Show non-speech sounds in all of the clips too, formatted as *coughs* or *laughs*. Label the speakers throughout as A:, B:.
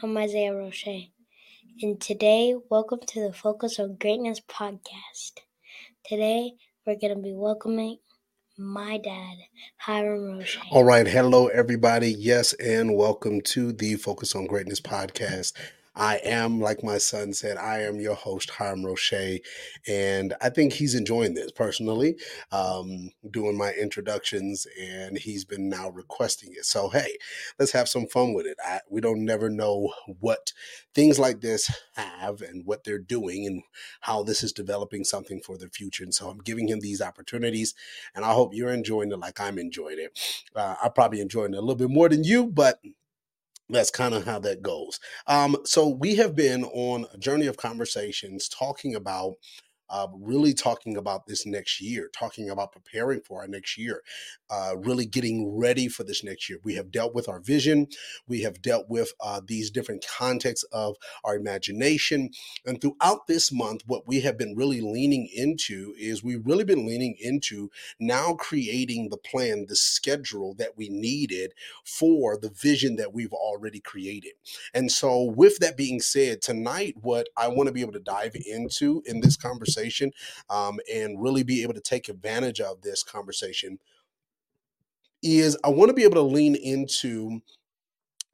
A: I'm Isaiah Roche, and today, welcome to the Focus on Greatness podcast. Today, we're going to be welcoming my dad, Hiram Roche.
B: All right. Hello, everybody. Yes, and welcome to the Focus on Greatness podcast. I am, like my son said, I am your host, Hiram Roche, and I think he's enjoying this personally, um, doing my introductions, and he's been now requesting it. So, hey, let's have some fun with it. I, we don't never know what things like this have and what they're doing and how this is developing something for the future. And so I'm giving him these opportunities, and I hope you're enjoying it like I'm enjoying it. Uh, I'm probably enjoying it a little bit more than you, but that's kind of how that goes. Um, so we have been on a journey of conversations talking about uh, really talking about this next year, talking about preparing for our next year, uh, really getting ready for this next year. We have dealt with our vision, we have dealt with uh, these different contexts of our imagination. And throughout this month, what we have been really leaning into is we've really been leaning into now creating the plan, the schedule that we needed for the vision that we've already created. And so, with that being said, tonight, what I want to be able to dive into in this conversation conversation um, and really be able to take advantage of this conversation is I want to be able to lean into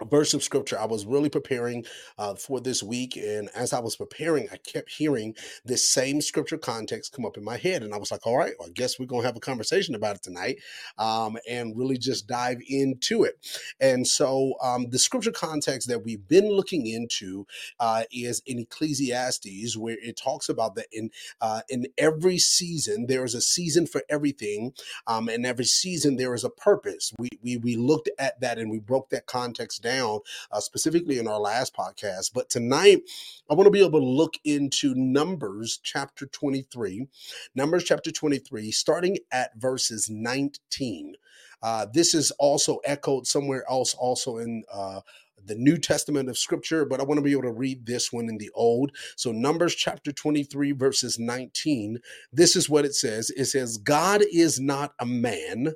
B: verse of scripture. I was really preparing uh, for this week, and as I was preparing, I kept hearing this same scripture context come up in my head, and I was like, "All right, well, I guess we're gonna have a conversation about it tonight, um, and really just dive into it." And so, um, the scripture context that we've been looking into uh, is in Ecclesiastes, where it talks about that in uh, in every season there is a season for everything, um, and every season there is a purpose. We we we looked at that and we broke that context down, uh, specifically in our last podcast. But tonight, I want to be able to look into Numbers chapter 23. Numbers chapter 23, starting at verses 19. Uh, this is also echoed somewhere else, also in uh, the New Testament of Scripture, but I want to be able to read this one in the Old. So, Numbers chapter 23, verses 19, this is what it says It says, God is not a man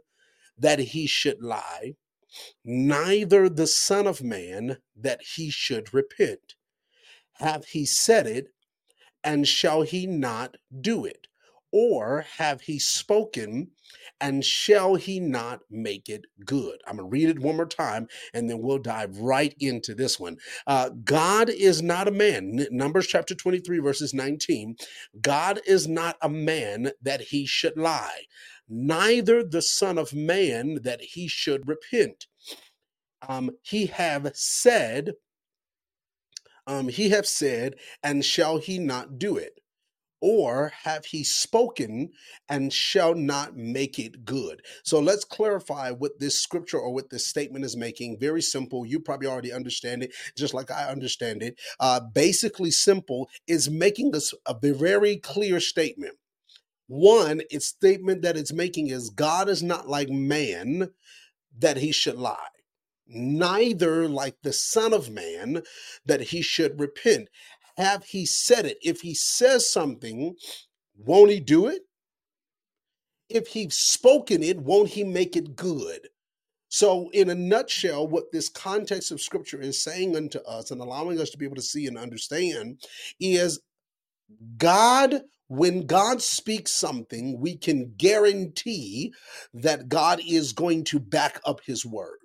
B: that he should lie, neither the Son of Man that he should repent. Hath he said it, and shall he not do it? Or have he spoken, and shall he not make it good? I'm going to read it one more time, and then we'll dive right into this one. Uh, God is not a man. Numbers chapter 23, verses 19. God is not a man that he should lie, neither the Son of Man that he should repent. Um, he have said, um, he have said, and shall he not do it? Or have he spoken and shall not make it good? So let's clarify what this scripture or what this statement is making. Very simple. You probably already understand it, just like I understand it. Uh, basically, simple is making us a very clear statement. One, its statement that it's making is God is not like man that he should lie neither like the Son of Man that he should repent. Have he said it? If he says something, won't he do it? If he's spoken it, won't he make it good? So, in a nutshell, what this context of scripture is saying unto us and allowing us to be able to see and understand is God, when God speaks something, we can guarantee that God is going to back up his word.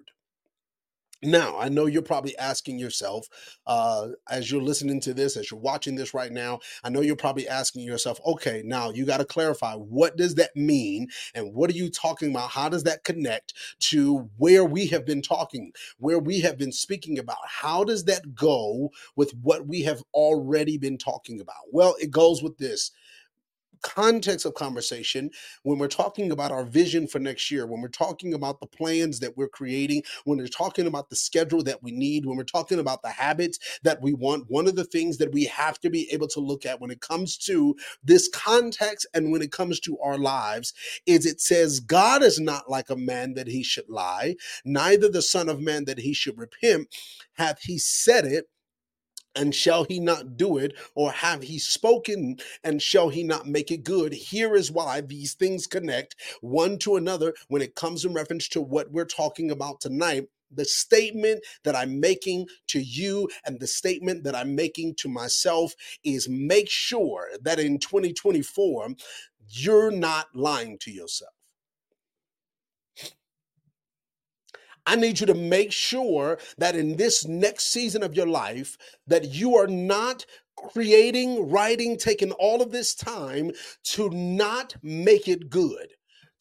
B: Now, I know you're probably asking yourself, uh, as you're listening to this, as you're watching this right now, I know you're probably asking yourself, okay, now you got to clarify what does that mean and what are you talking about? How does that connect to where we have been talking, where we have been speaking about? How does that go with what we have already been talking about? Well, it goes with this context of conversation when we're talking about our vision for next year, when we're talking about the plans that we're creating, when we're talking about the schedule that we need, when we're talking about the habits that we want, one of the things that we have to be able to look at when it comes to this context and when it comes to our lives is it says, God is not like a man that he should lie, neither the Son of Man that he should repent. Hath he said it? And shall he not do it? Or have he spoken and shall he not make it good? Here is why these things connect one to another when it comes in reference to what we're talking about tonight the statement that I'm making to you and the statement that I'm making to myself is make sure that in 2024, you're not lying to yourself. I need you to make sure that in this next season of your life that you are not creating, writing, taking all of this time to not make it good,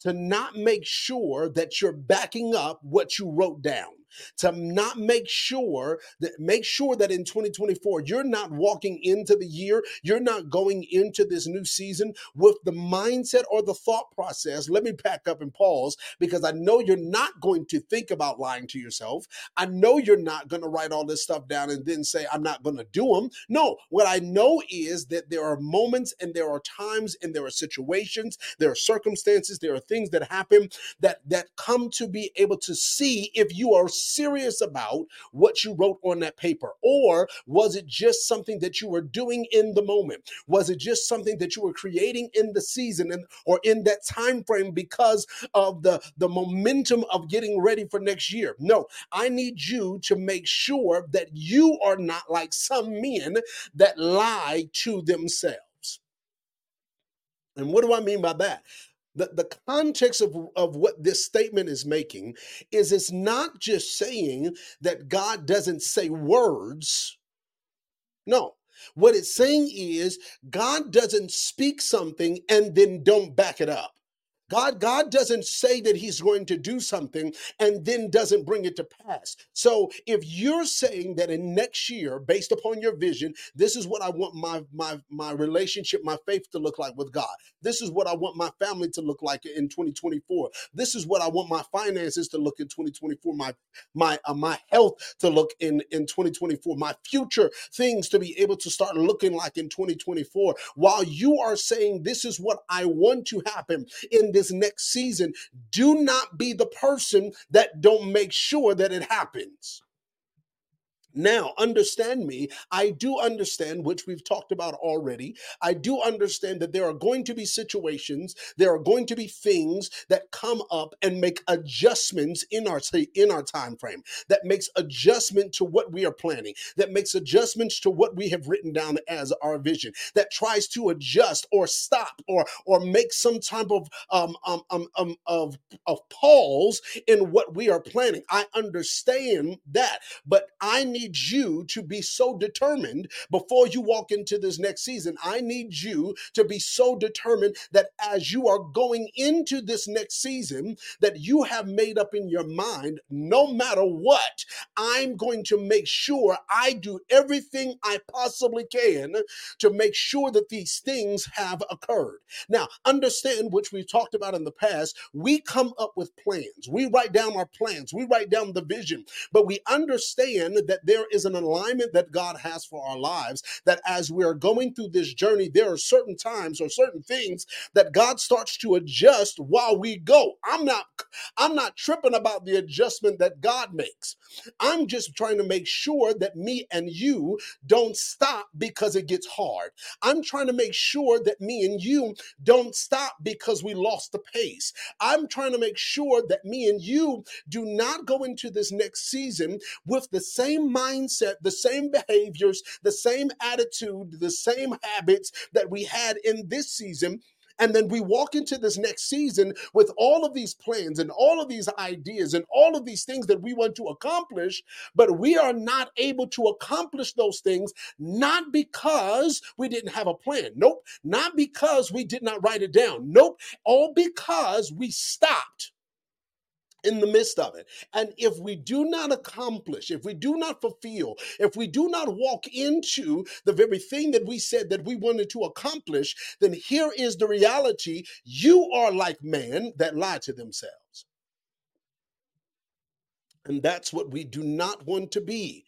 B: to not make sure that you're backing up what you wrote down to not make sure that make sure that in 2024 you're not walking into the year, you're not going into this new season with the mindset or the thought process. Let me back up and pause because I know you're not going to think about lying to yourself. I know you're not going to write all this stuff down and then say I'm not going to do them. No, what I know is that there are moments and there are times and there are situations, there are circumstances, there are things that happen that that come to be able to see if you are serious about what you wrote on that paper? Or was it just something that you were doing in the moment? Was it just something that you were creating in the season and or in that time frame because of the, the momentum of getting ready for next year? No, I need you to make sure that you are not like some men that lie to themselves. And what do I mean by that? The, the context of, of what this statement is making is it's not just saying that God doesn't say words. No. What it's saying is God doesn't speak something and then don't back it up. God, God doesn't say that he's going to do something and then doesn't bring it to pass. So if you're saying that in next year, based upon your vision, this is what I want my my my relationship, my faith to look like with God. This is what I want my family to look like in 2024. This is what I want my finances to look in 2024, my my uh, my health to look in in 2024, my future things to be able to start looking like in 2024. While you are saying this is what I want to happen in this next season, do not be the person that don't make sure that it happens. Now, understand me. I do understand, which we've talked about already. I do understand that there are going to be situations, there are going to be things that come up and make adjustments in our in our time frame. That makes adjustment to what we are planning. That makes adjustments to what we have written down as our vision. That tries to adjust or stop or or make some type of um, um, um, um of of pause in what we are planning. I understand that, but I need need you to be so determined before you walk into this next season. I need you to be so determined that as you are going into this next season, that you have made up in your mind, no matter what, I'm going to make sure I do everything I possibly can to make sure that these things have occurred. Now, understand, which we've talked about in the past, we come up with plans. We write down our plans, we write down the vision, but we understand that there is an alignment that God has for our lives. That as we are going through this journey, there are certain times or certain things that God starts to adjust while we go. I'm not I'm not tripping about the adjustment that God makes. I'm just trying to make sure that me and you don't stop because it gets hard. I'm trying to make sure that me and you don't stop because we lost the pace. I'm trying to make sure that me and you do not go into this next season with the same mindset, the same behaviors, the same attitude, the same habits that we had in this season. And then we walk into this next season with all of these plans and all of these ideas and all of these things that we want to accomplish, but we are not able to accomplish those things not because we didn't have a plan. Nope. Not because we did not write it down. Nope. All because we stopped in the midst of it. And if we do not accomplish, if we do not fulfill, if we do not walk into the very thing that we said that we wanted to accomplish, then here is the reality you are like men that lie to themselves. And that's what we do not want to be.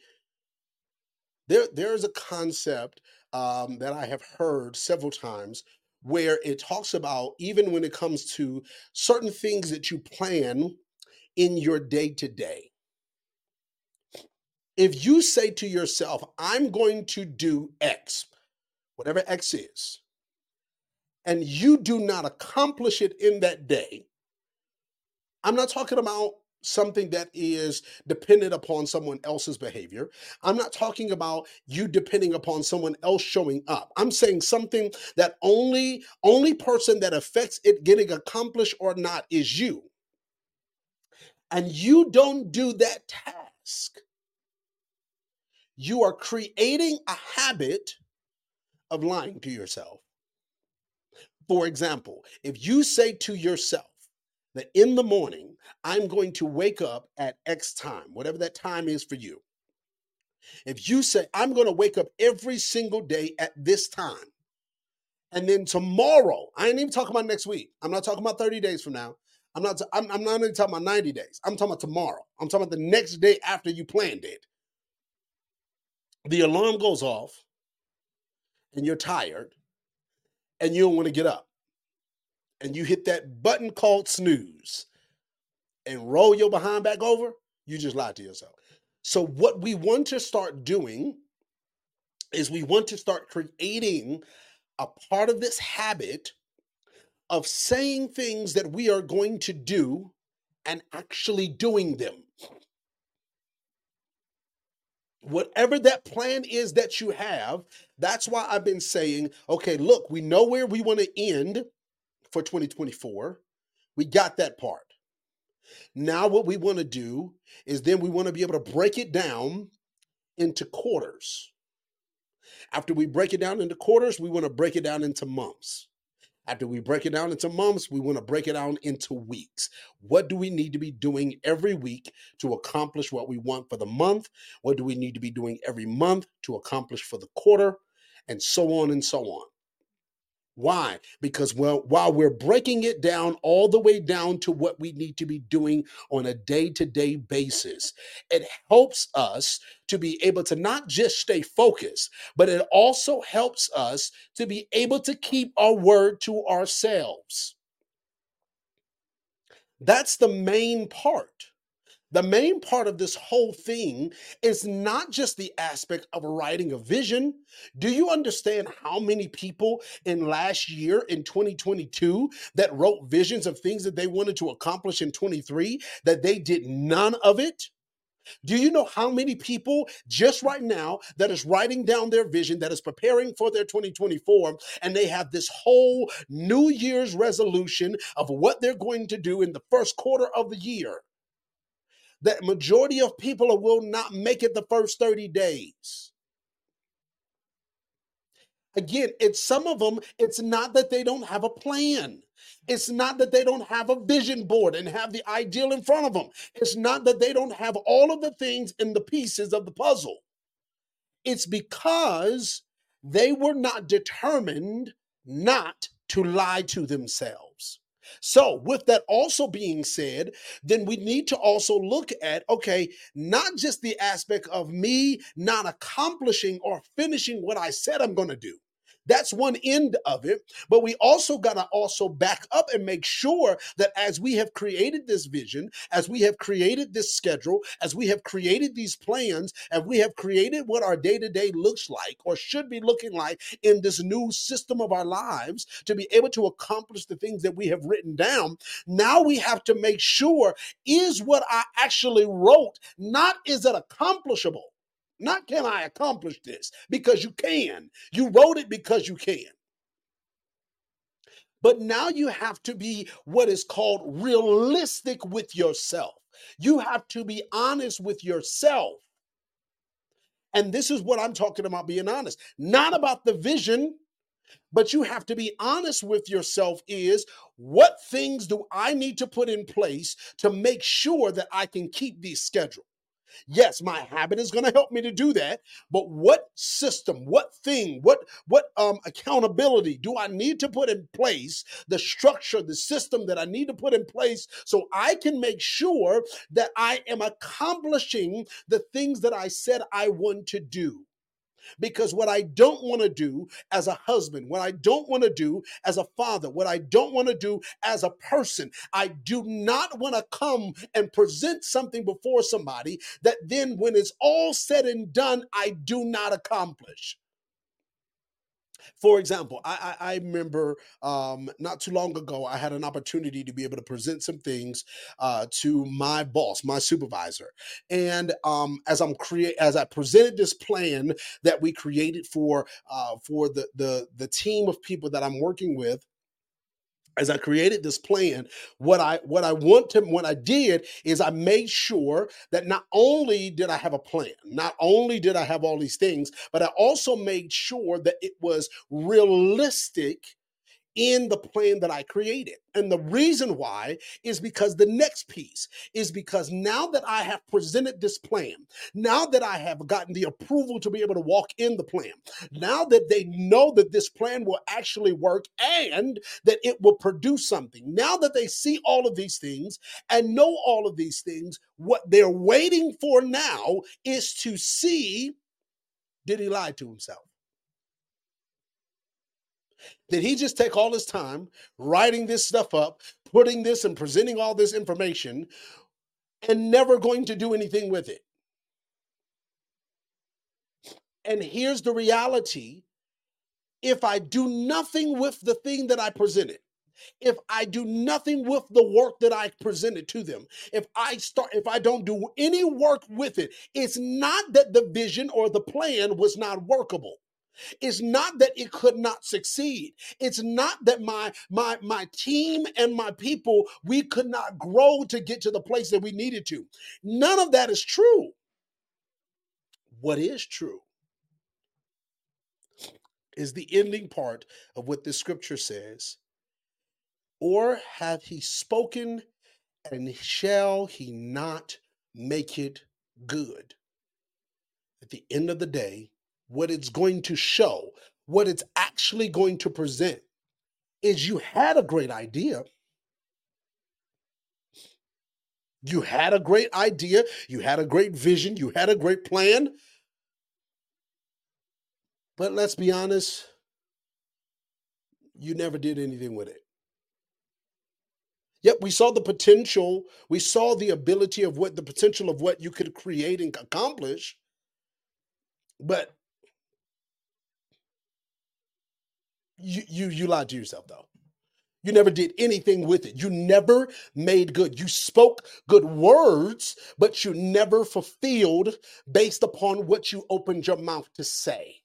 B: There, there's a concept um, that I have heard several times where it talks about even when it comes to certain things that you plan in your day to day. If you say to yourself, I'm going to do X, whatever X is, and you do not accomplish it in that day, I'm not talking about something that is dependent upon someone else's behavior. I'm not talking about you depending upon someone else showing up. I'm saying something that only only person that affects it getting accomplished or not is you. And you don't do that task. You are creating a habit of lying to yourself. For example, if you say to yourself that in the morning, I'm going to wake up at X time, whatever that time is for you. If you say, I'm going to wake up every single day at this time, and then tomorrow, I ain't even talking about next week. I'm not talking about 30 days from now. I'm not, I'm, I'm not even talking about 90 days. I'm talking about tomorrow. I'm talking about the next day after you planned it. The alarm goes off and you're tired and you don't want to get up. And you hit that button called snooze and roll your behind back over, you just lied to yourself. So, what we want to start doing is we want to start creating a part of this habit of saying things that we are going to do and actually doing them. Whatever that plan is that you have, that's why I've been saying, okay, look, we know where we want to end for 2024. We got that part. Now, what we want to do is then we want to be able to break it down into quarters. After we break it down into quarters, we want to break it down into months. After we break it down into months, we want to break it down into weeks. What do we need to be doing every week to accomplish what we want for the month? What do we need to be doing every month to accomplish for the quarter? And so on and so on. Why? Because well, while we're breaking it down all the way down to what we need to be doing on a day to day basis, it helps us to be able to not just stay focused, but it also helps us to be able to keep our word to ourselves. That's the main part. The main part of this whole thing is not just the aspect of writing a vision. Do you understand how many people in last year in 2022 that wrote visions of things that they wanted to accomplish in 23 that they did none of it? Do you know how many people just right now that is writing down their vision, that is preparing for their 2024, and they have this whole New Year's resolution of what they're going to do in the first quarter of the year? That majority of people will not make it the first 30 days. Again, it's some of them, it's not that they don't have a plan. It's not that they don't have a vision board and have the ideal in front of them. It's not that they don't have all of the things in the pieces of the puzzle. It's because they were not determined not to lie to themselves. So, with that also being said, then we need to also look at okay, not just the aspect of me not accomplishing or finishing what I said I'm going to do. That's one end of it. But we also got to also back up and make sure that as we have created this vision, as we have created this schedule, as we have created these plans, and we have created what our day to day looks like or should be looking like in this new system of our lives to be able to accomplish the things that we have written down, now we have to make sure is what I actually wrote, not is it accomplishable? Not can I accomplish this because you can. You wrote it because you can. But now you have to be what is called realistic with yourself. You have to be honest with yourself. And this is what I'm talking about being honest, not about the vision, but you have to be honest with yourself is what things do I need to put in place to make sure that I can keep these schedule? Yes, my habit is going to help me to do that, but what system, what thing, what what um accountability do I need to put in place, the structure, the system that I need to put in place so I can make sure that I am accomplishing the things that I said I want to do? Because what I don't want to do as a husband, what I don't want to do as a father, what I don't want to do as a person, I do not want to come and present something before somebody that then, when it's all said and done, I do not accomplish. For example, I, I, I remember um, not too long ago, I had an opportunity to be able to present some things uh, to my boss, my supervisor, and um, as I'm create as I presented this plan that we created for uh, for the the the team of people that I'm working with as I created this plan, what I what I want to what I did is I made sure that not only did I have a plan, not only did I have all these things, but I also made sure that it was realistic in the plan that I created. And the reason why is because the next piece is because now that I have presented this plan, now that I have gotten the approval to be able to walk in the plan, now that they know that this plan will actually work and that it will produce something, now that they see all of these things and know all of these things, what they're waiting for now is to see did he lie to himself? Did he just take all his time writing this stuff up, putting this and presenting all this information, and never going to do anything with it? And here's the reality if I do nothing with the thing that I presented, if I do nothing with the work that I presented to them, if I start, if I don't do any work with it, it's not that the vision or the plan was not workable. It's not that it could not succeed. It's not that my my my team and my people we could not grow to get to the place that we needed to. None of that is true. What is true is the ending part of what the scripture says. Or hath he spoken and shall he not make it good? At the end of the day, what it's going to show, what it's actually going to present, is you had a great idea. You had a great idea. You had a great vision. You had a great plan. But let's be honest, you never did anything with it. Yep, we saw the potential. We saw the ability of what the potential of what you could create and accomplish. But you you you lied to yourself though. You never did anything with it. You never made good. You spoke good words, but you never fulfilled based upon what you opened your mouth to say.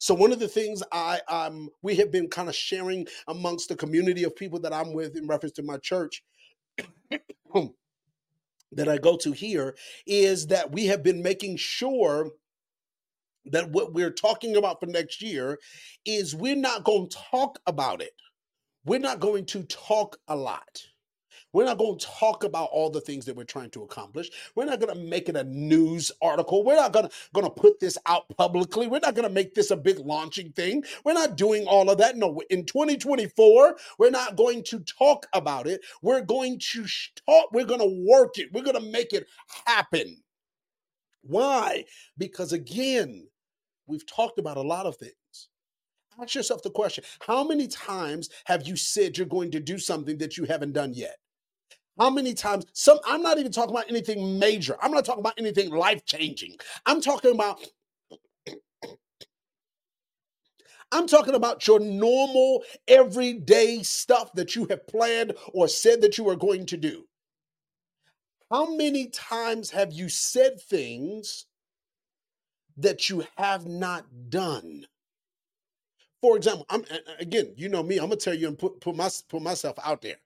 B: So one of the things I um we have been kind of sharing amongst the community of people that I'm with in reference to my church *coughs* that I go to here is that we have been making sure that what we're talking about for next year is we're not going to talk about it. We're not going to talk a lot. We're not going to talk about all the things that we're trying to accomplish. We're not going to make it a news article. We're not going to, going to put this out publicly. We're not going to make this a big launching thing. We're not doing all of that. No, in 2024, we're not going to talk about it. We're going to talk, we're going to work it. We're going to make it happen. Why? Because again, we've talked about a lot of things. Ask yourself the question how many times have you said you're going to do something that you haven't done yet? How many times? Some I'm not even talking about anything major. I'm not talking about anything life changing. I'm talking about I'm talking about your normal, everyday stuff that you have planned or said that you are going to do. How many times have you said things that you have not done. For example, I'm again, you know me, I'm gonna tell you and put put my put myself out there.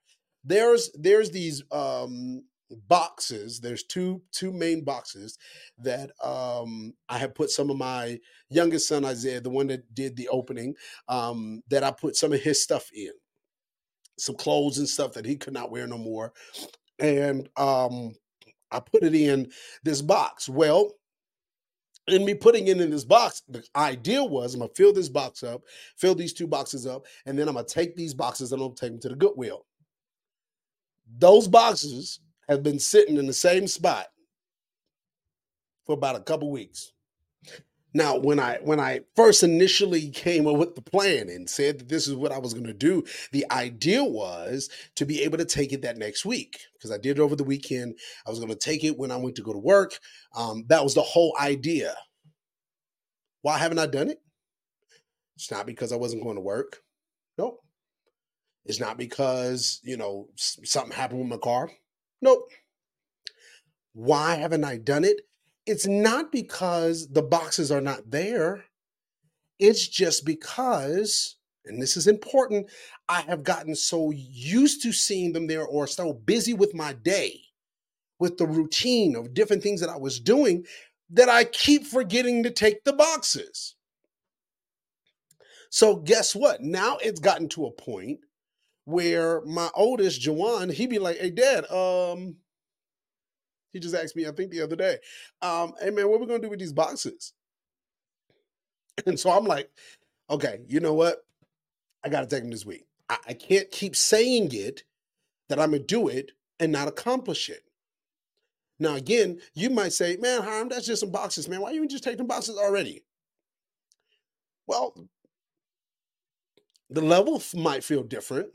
B: There's there's these um boxes there's two two main boxes that um i have put some of my youngest son isaiah the one that did the opening um that i put some of his stuff in some clothes and stuff that he could not wear no more and um i put it in this box well in me putting it in this box, the idea was I'm gonna fill this box up, fill these two boxes up, and then I'm gonna take these boxes and I'm gonna take them to the Goodwill. Those boxes have been sitting in the same spot for about a couple weeks. Now, when I when I first initially came up with the plan and said that this is what I was going to do, the idea was to be able to take it that next week because I did it over the weekend. I was going to take it when I went to go to work. Um, that was the whole idea. Why haven't I done it? It's not because I wasn't going to work. Nope. It's not because, you know, something happened with my car. Nope. Why haven't I done it? It's not because the boxes are not there. It's just because, and this is important, I have gotten so used to seeing them there or so busy with my day, with the routine of different things that I was doing, that I keep forgetting to take the boxes. So, guess what? Now it's gotten to a point where my oldest, Jawan, he'd be like, Hey, dad, um, he just asked me, I think the other day, um, hey man, what we gonna do with these boxes? *laughs* And so I'm like, okay, you know what? I gotta take them this week. I, I can't keep saying it that I'm gonna do it and not accomplish it. Now, again, you might say, man, Hiram, that's just some boxes, man. Why you just take them boxes already? Well, the level might feel different,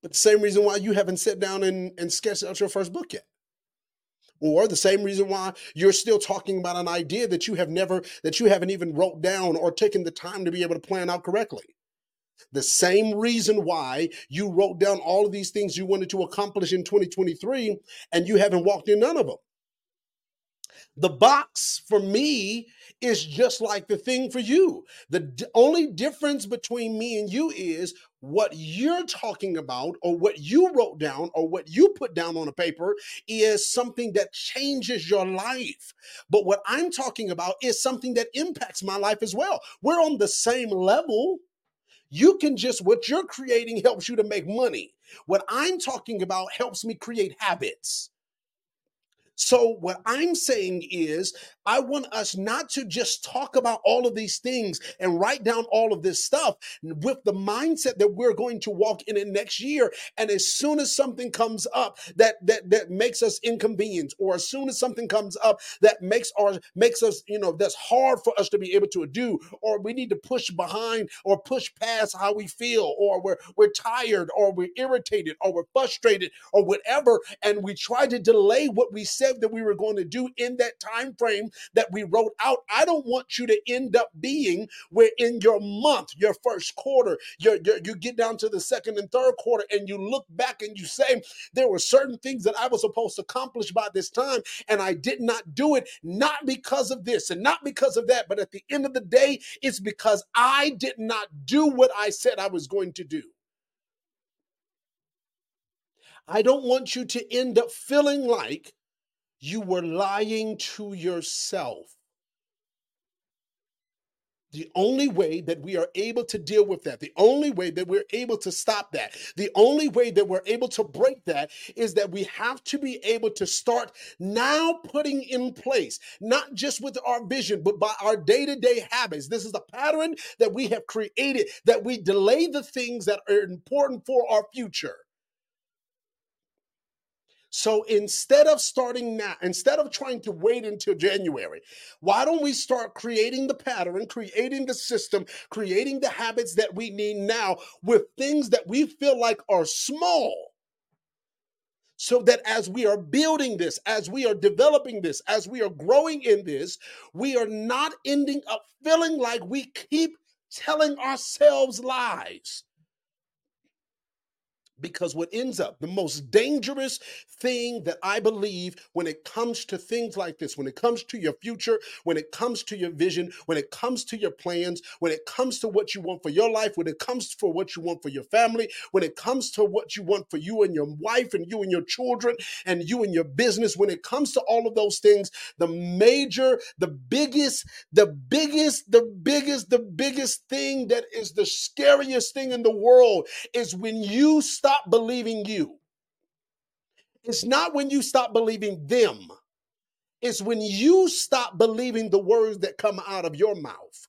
B: but the same reason why you haven't sat down and, and sketched out your first book yet or the same reason why you're still talking about an idea that you have never that you haven't even wrote down or taken the time to be able to plan out correctly. The same reason why you wrote down all of these things you wanted to accomplish in 2023 and you haven't walked in none of them the box for me is just like the thing for you. The d- only difference between me and you is what you're talking about or what you wrote down or what you put down on a paper is something that changes your life. But what I'm talking about is something that impacts my life as well. We're on the same level. You can just, what you're creating helps you to make money. What I'm talking about helps me create habits. So, what I'm saying is, I want us not to just talk about all of these things and write down all of this stuff with the mindset that we're going to walk in it next year. And as soon as something comes up that that that makes us inconvenienced, or as soon as something comes up that makes our makes us, you know, that's hard for us to be able to do, or we need to push behind or push past how we feel, or we're we're tired, or we're irritated, or we're frustrated, or whatever, and we try to delay what we said that we were going to do in that time frame that we wrote out. I don't want you to end up being where in your month, your first quarter, your, your, you get down to the second and third quarter and you look back and you say, there were certain things that I was supposed to accomplish by this time and I did not do it, not because of this and not because of that, but at the end of the day, it's because I did not do what I said I was going to do. I don't want you to end up feeling like you were lying to yourself. The only way that we are able to deal with that, the only way that we're able to stop that, the only way that we're able to break that is that we have to be able to start now putting in place, not just with our vision, but by our day to day habits. This is a pattern that we have created that we delay the things that are important for our future. So instead of starting now, instead of trying to wait until January, why don't we start creating the pattern, creating the system, creating the habits that we need now with things that we feel like are small? So that as we are building this, as we are developing this, as we are growing in this, we are not ending up feeling like we keep telling ourselves lies. Because what ends up the most dangerous thing that I believe when it comes to things like this, when it comes to your future, when it comes to your vision, when it comes to your plans, when it comes to what you want for your life, when it comes for what you want for your family, when it comes to what you want for you and your wife and you and your children and you and your business, when it comes to all of those things, the major, the biggest, the biggest, the biggest, the biggest thing that is the scariest thing in the world is when you stop stop believing you. It's not when you stop believing them. It's when you stop believing the words that come out of your mouth.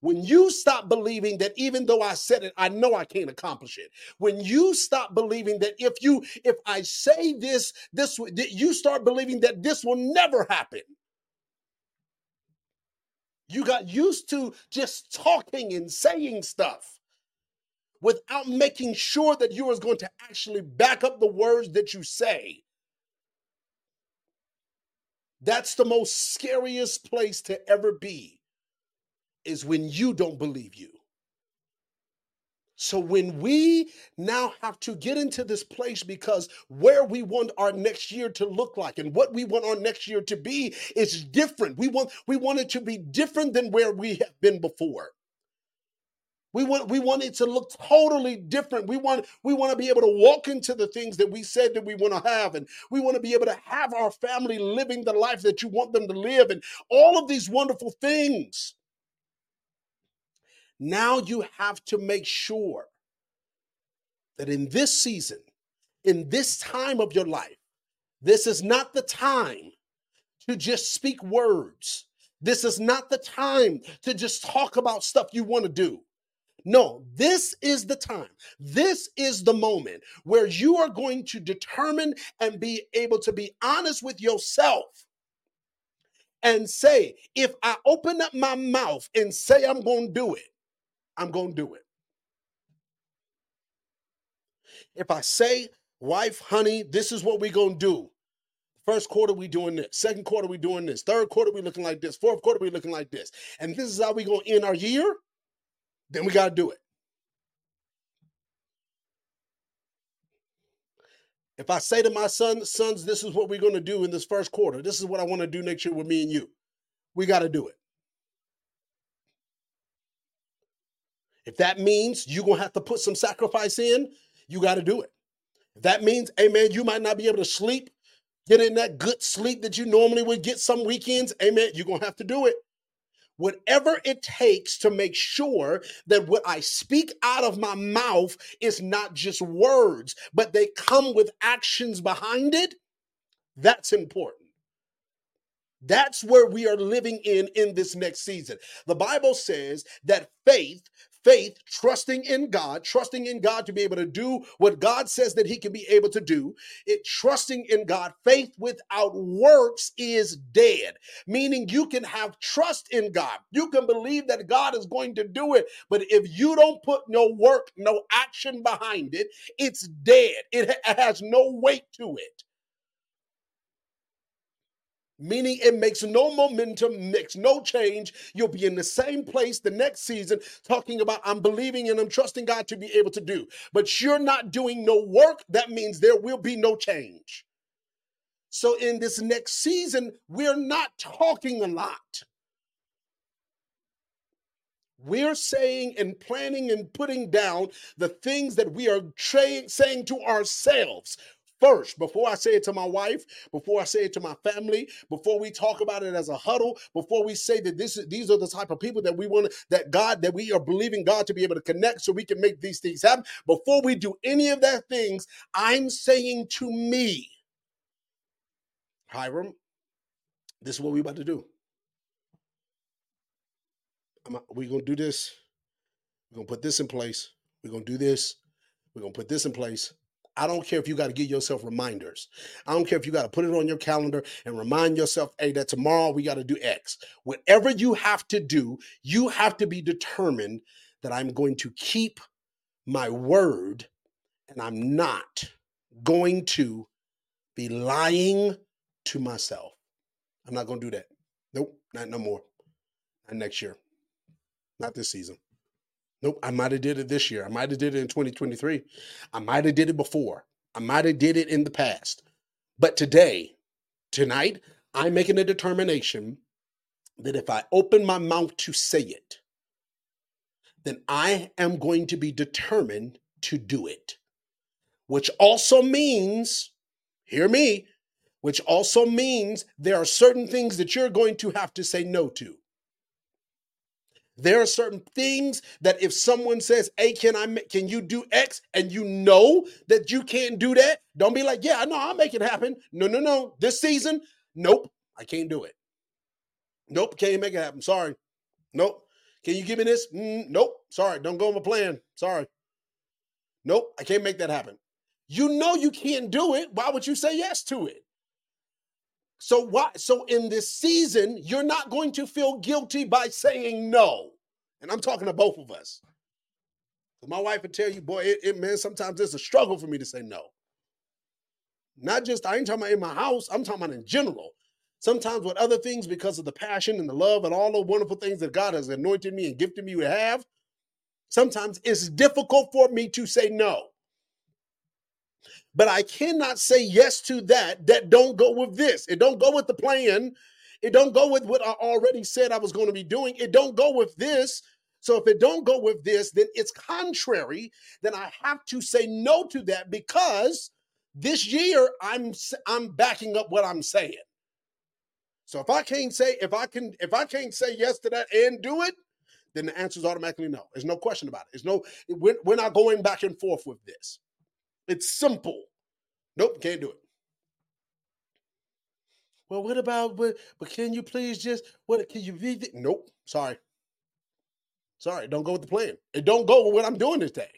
B: When you stop believing that even though I said it, I know I can't accomplish it. When you stop believing that if you if I say this, this you start believing that this will never happen. You got used to just talking and saying stuff without making sure that you are going to actually back up the words that you say. That's the most scariest place to ever be. is when you don't believe you. So when we now have to get into this place because where we want our next year to look like and what we want our next year to be is different. We want we want it to be different than where we have been before. We want we want it to look totally different. We want we want to be able to walk into the things that we said that we want to have and we want to be able to have our family living the life that you want them to live and all of these wonderful things. Now you have to make sure that in this season, in this time of your life, this is not the time to just speak words. This is not the time to just talk about stuff you want to do. No, this is the time. This is the moment where you are going to determine and be able to be honest with yourself and say, if I open up my mouth and say I'm going to do it, I'm going to do it. If I say, wife, honey, this is what we're going to do. First quarter, we doing this. Second quarter, we doing this. Third quarter, we looking like this. Fourth quarter, we looking like this. And this is how we going to end our year, then we got to do it. If I say to my son, sons, this is what we're going to do in this first quarter. This is what I want to do next year with me and you. We got to do it. If that means you're going to have to put some sacrifice in, you got to do it. If that means, amen, you might not be able to sleep, get in that good sleep that you normally would get some weekends, amen, you're going to have to do it. Whatever it takes to make sure that what I speak out of my mouth is not just words, but they come with actions behind it, that's important. That's where we are living in in this next season. The Bible says that faith faith, trusting in God, trusting in God to be able to do what God says that He can be able to do. It trusting in God, faith without works is dead. Meaning you can have trust in God. You can believe that God is going to do it, but if you don't put no work, no action behind it, it's dead. It has no weight to it meaning it makes no momentum, makes no change. You'll be in the same place the next season talking about I'm believing and I'm trusting God to be able to do. But you're not doing no work, that means there will be no change. So in this next season, we're not talking a lot. We're saying and planning and putting down the things that we are tra- saying to ourselves first before I say it to my wife, before I say it to my family, before we talk about it as a huddle, before we say that this these are the type of people that we want that God that we are believing God to be able to connect so we can make these things happen. Before we do any of that things, I'm saying to me, Hiram, this is what we about to do. We're gonna do this. We're gonna put this in place. We're gonna do this. We're gonna put this in place. I don't care if you got to give yourself reminders. I don't care if you got to put it on your calendar and remind yourself, hey, that tomorrow we got to do X. Whatever you have to do, you have to be determined that I'm going to keep my word and I'm not going to be lying to myself. I'm not going to do that. Nope, not no more. Not next year. Not this season. Nope, I might have did it this year. I might have did it in 2023. I might have did it before. I might have did it in the past. But today, tonight, I'm making a determination that if I open my mouth to say it, then I am going to be determined to do it. Which also means, hear me, which also means there are certain things that you're going to have to say no to. There are certain things that if someone says, "Hey, can I? Can you do X?" and you know that you can't do that, don't be like, "Yeah, I know, I'll make it happen." No, no, no. This season, nope, I can't do it. Nope, can't make it happen. Sorry. Nope. Can you give me this? Mm, nope. Sorry, don't go on my plan. Sorry. Nope, I can't make that happen. You know you can't do it. Why would you say yes to it? So why so in this season, you're not going to feel guilty by saying no. And I'm talking to both of us. My wife would tell you, boy, it, it man, sometimes it's a struggle for me to say no. Not just I ain't talking about in my house, I'm talking about in general. sometimes with other things because of the passion and the love and all the wonderful things that God has anointed me and gifted me to have. Sometimes it's difficult for me to say no. But I cannot say yes to that that don't go with this. It don't go with the plan. It don't go with what I already said I was going to be doing. It don't go with this. So if it don't go with this, then it's contrary. Then I have to say no to that because this year I'm I'm backing up what I'm saying. So if I can't say if I can if I can't say yes to that and do it, then the answer is automatically no. There's no question about it. There's no we're, we're not going back and forth with this. It's simple. Nope, can't do it. Well, what about but, but can you please just what can you be? Nope, sorry. Sorry, don't go with the plan. It don't go with what I'm doing this day.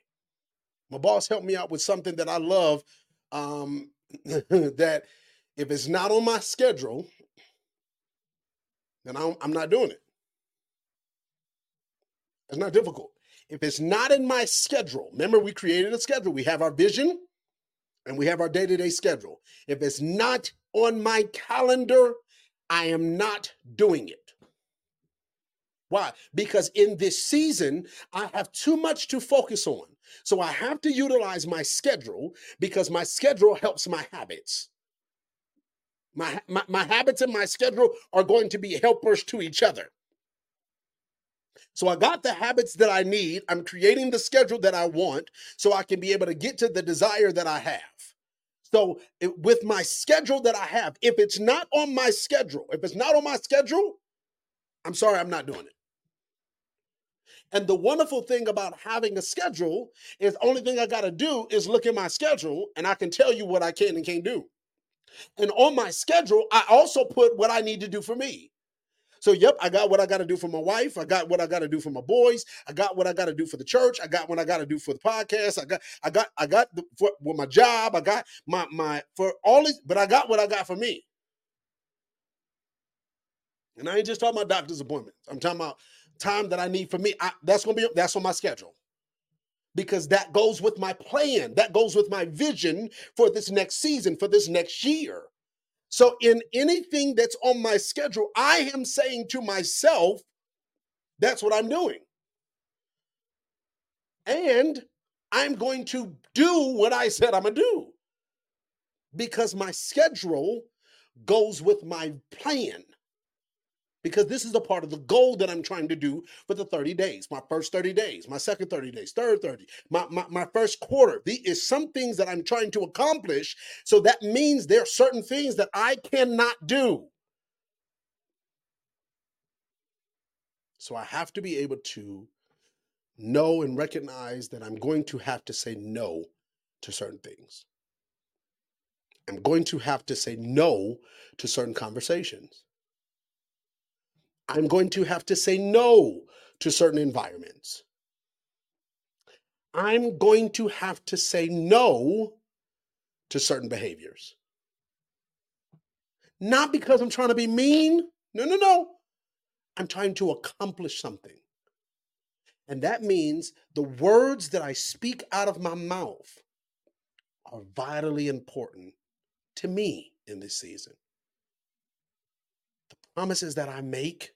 B: My boss helped me out with something that I love. Um, *laughs* that if it's not on my schedule, then I'm, I'm not doing it. It's not difficult. If it's not in my schedule, remember we created a schedule. We have our vision and we have our day to day schedule. If it's not on my calendar, I am not doing it. Why? Because in this season, I have too much to focus on. So I have to utilize my schedule because my schedule helps my habits. My, my, my habits and my schedule are going to be helpers to each other. So I got the habits that I need. I'm creating the schedule that I want so I can be able to get to the desire that I have. So it, with my schedule that I have, if it's not on my schedule, if it's not on my schedule, I'm sorry, I'm not doing it. And the wonderful thing about having a schedule is the only thing I got to do is look at my schedule and I can tell you what I can and can't do. And on my schedule, I also put what I need to do for me. So, yep, I got what I got to do for my wife. I got what I got to do for my boys. I got what I got to do for the church. I got what I got to do for the podcast. I got, I got, I got the, for, with my job. I got my my for all this, but I got what I got for me. And I ain't just talking about doctor's appointments. I'm talking about time that I need for me. I, that's gonna be that's on my schedule because that goes with my plan. That goes with my vision for this next season, for this next year. So, in anything that's on my schedule, I am saying to myself, that's what I'm doing. And I'm going to do what I said I'm going to do because my schedule goes with my plan because this is a part of the goal that I'm trying to do for the 30 days, my first 30 days, my second 30 days, third 30, my, my, my first quarter. These is some things that I'm trying to accomplish. So that means there are certain things that I cannot do. So I have to be able to know and recognize that I'm going to have to say no to certain things. I'm going to have to say no to certain conversations. I'm going to have to say no to certain environments. I'm going to have to say no to certain behaviors. Not because I'm trying to be mean. No, no, no. I'm trying to accomplish something. And that means the words that I speak out of my mouth are vitally important to me in this season. The promises that I make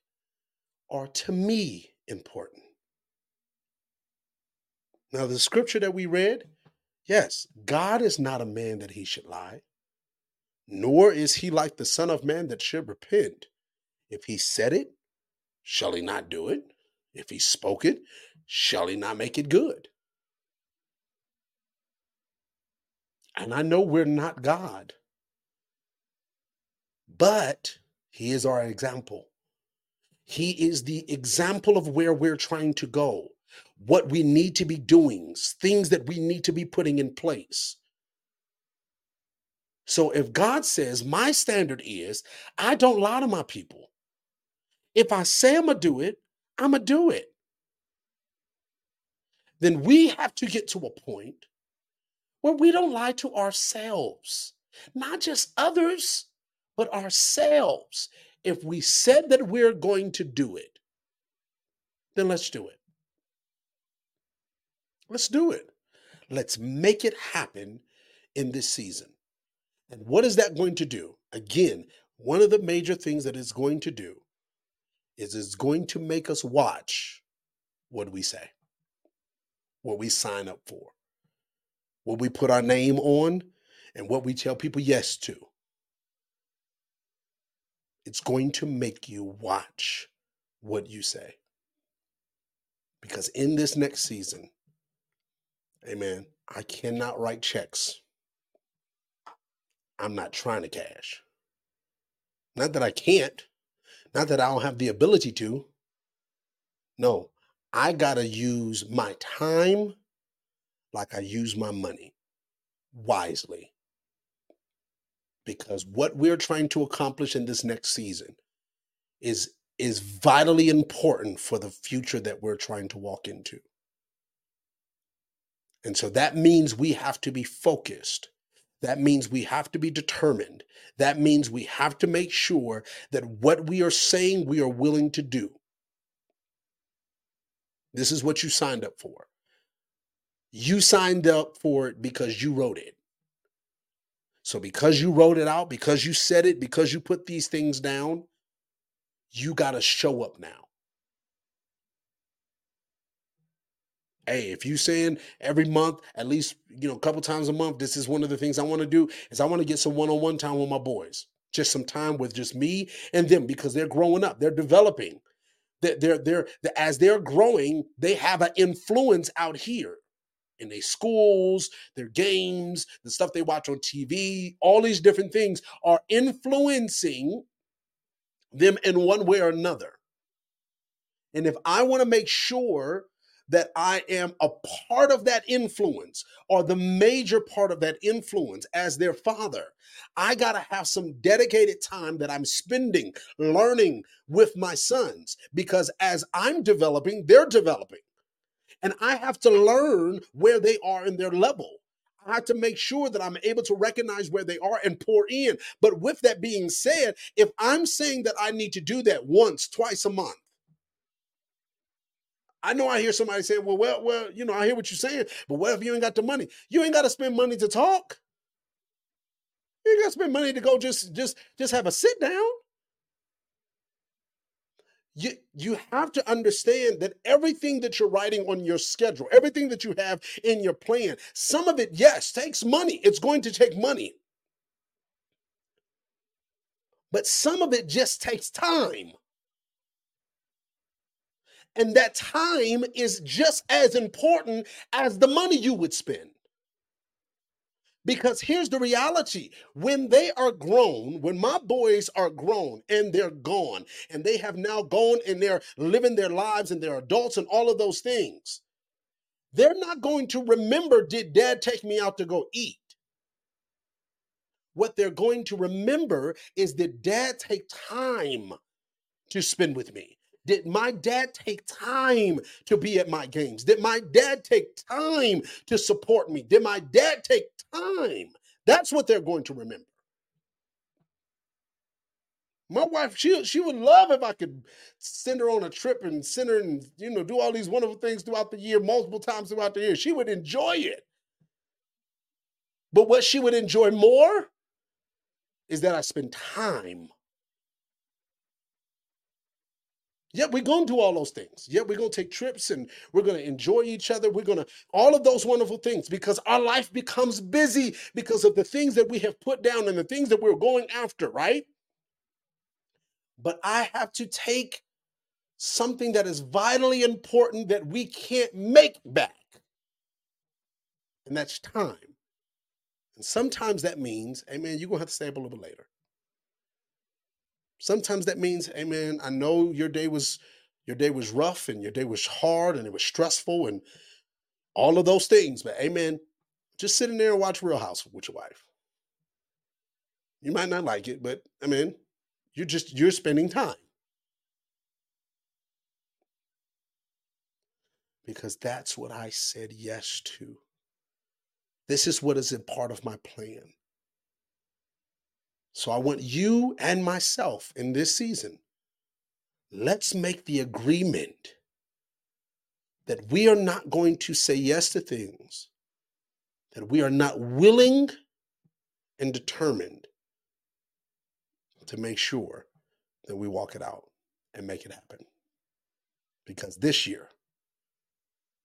B: are to me important. Now, the scripture that we read, yes, God is not a man that he should lie, nor is he like the Son of Man that should repent. If he said it, shall he not do it? If he spoke it, shall he not make it good? And I know we're not God, but he is our example. He is the example of where we're trying to go, what we need to be doing, things that we need to be putting in place. So if God says, my standard is, I don't lie to my people. If I say I'm going to do it, I'm going to do it. Then we have to get to a point where we don't lie to ourselves, not just others, but ourselves. If we said that we're going to do it, then let's do it. Let's do it. Let's make it happen in this season. And what is that going to do? Again, one of the major things that it's going to do is it's going to make us watch what we say, what we sign up for, what we put our name on, and what we tell people yes to. It's going to make you watch what you say. Because in this next season, amen, I cannot write checks. I'm not trying to cash. Not that I can't, not that I don't have the ability to. No, I got to use my time like I use my money wisely. Because what we're trying to accomplish in this next season is is vitally important for the future that we're trying to walk into. And so that means we have to be focused. That means we have to be determined. That means we have to make sure that what we are saying we are willing to do. This is what you signed up for. You signed up for it because you wrote it. So, because you wrote it out, because you said it, because you put these things down, you got to show up now. Hey, if you saying every month, at least you know a couple times a month, this is one of the things I want to do is I want to get some one-on-one time with my boys, just some time with just me and them because they're growing up, they're developing, they're they're, they're as they're growing, they have an influence out here in their schools, their games, the stuff they watch on TV, all these different things are influencing them in one way or another. And if I want to make sure that I am a part of that influence or the major part of that influence as their father, I got to have some dedicated time that I'm spending learning with my sons because as I'm developing, they're developing. And I have to learn where they are in their level. I have to make sure that I'm able to recognize where they are and pour in. But with that being said, if I'm saying that I need to do that once, twice a month, I know I hear somebody say, well, well, well, you know, I hear what you're saying, but what if you ain't got the money? You ain't got to spend money to talk. You got to spend money to go just just just have a sit down you you have to understand that everything that you're writing on your schedule everything that you have in your plan some of it yes takes money. It's going to take money. But some of it just takes time. And that time is just as important as the money you would spend because here's the reality when they are grown, when my boys are grown and they're gone, and they have now gone and they're living their lives and they're adults and all of those things, they're not going to remember, did dad take me out to go eat? What they're going to remember is did dad take time to spend with me? Did my dad take time to be at my games? Did my dad take time to support me? Did my dad take time? That's what they're going to remember. My wife, she she would love if I could send her on a trip and send her and you know do all these wonderful things throughout the year, multiple times throughout the year. She would enjoy it. But what she would enjoy more is that I spend time yeah, we're going to do all those things. Yeah, we're going to take trips and we're going to enjoy each other. We're going to, all of those wonderful things because our life becomes busy because of the things that we have put down and the things that we're going after, right? But I have to take something that is vitally important that we can't make back, and that's time. And sometimes that means, amen, you're going to have to stay up a little bit later. Sometimes that means, hey man, I know your day was your day was rough and your day was hard and it was stressful and all of those things, but amen. Just sitting there and watch Real House with your wife. You might not like it, but I mean, you're just you're spending time. Because that's what I said yes to. This is what is a part of my plan. So I want you and myself in this season, let's make the agreement that we are not going to say yes to things that we are not willing and determined to make sure that we walk it out and make it happen. Because this year,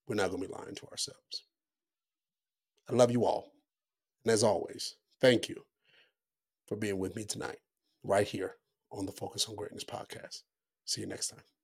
B: we're not going to be lying to ourselves. I love you all. And as always, thank you for being with me tonight, right here on the Focus on Greatness podcast. See you next time.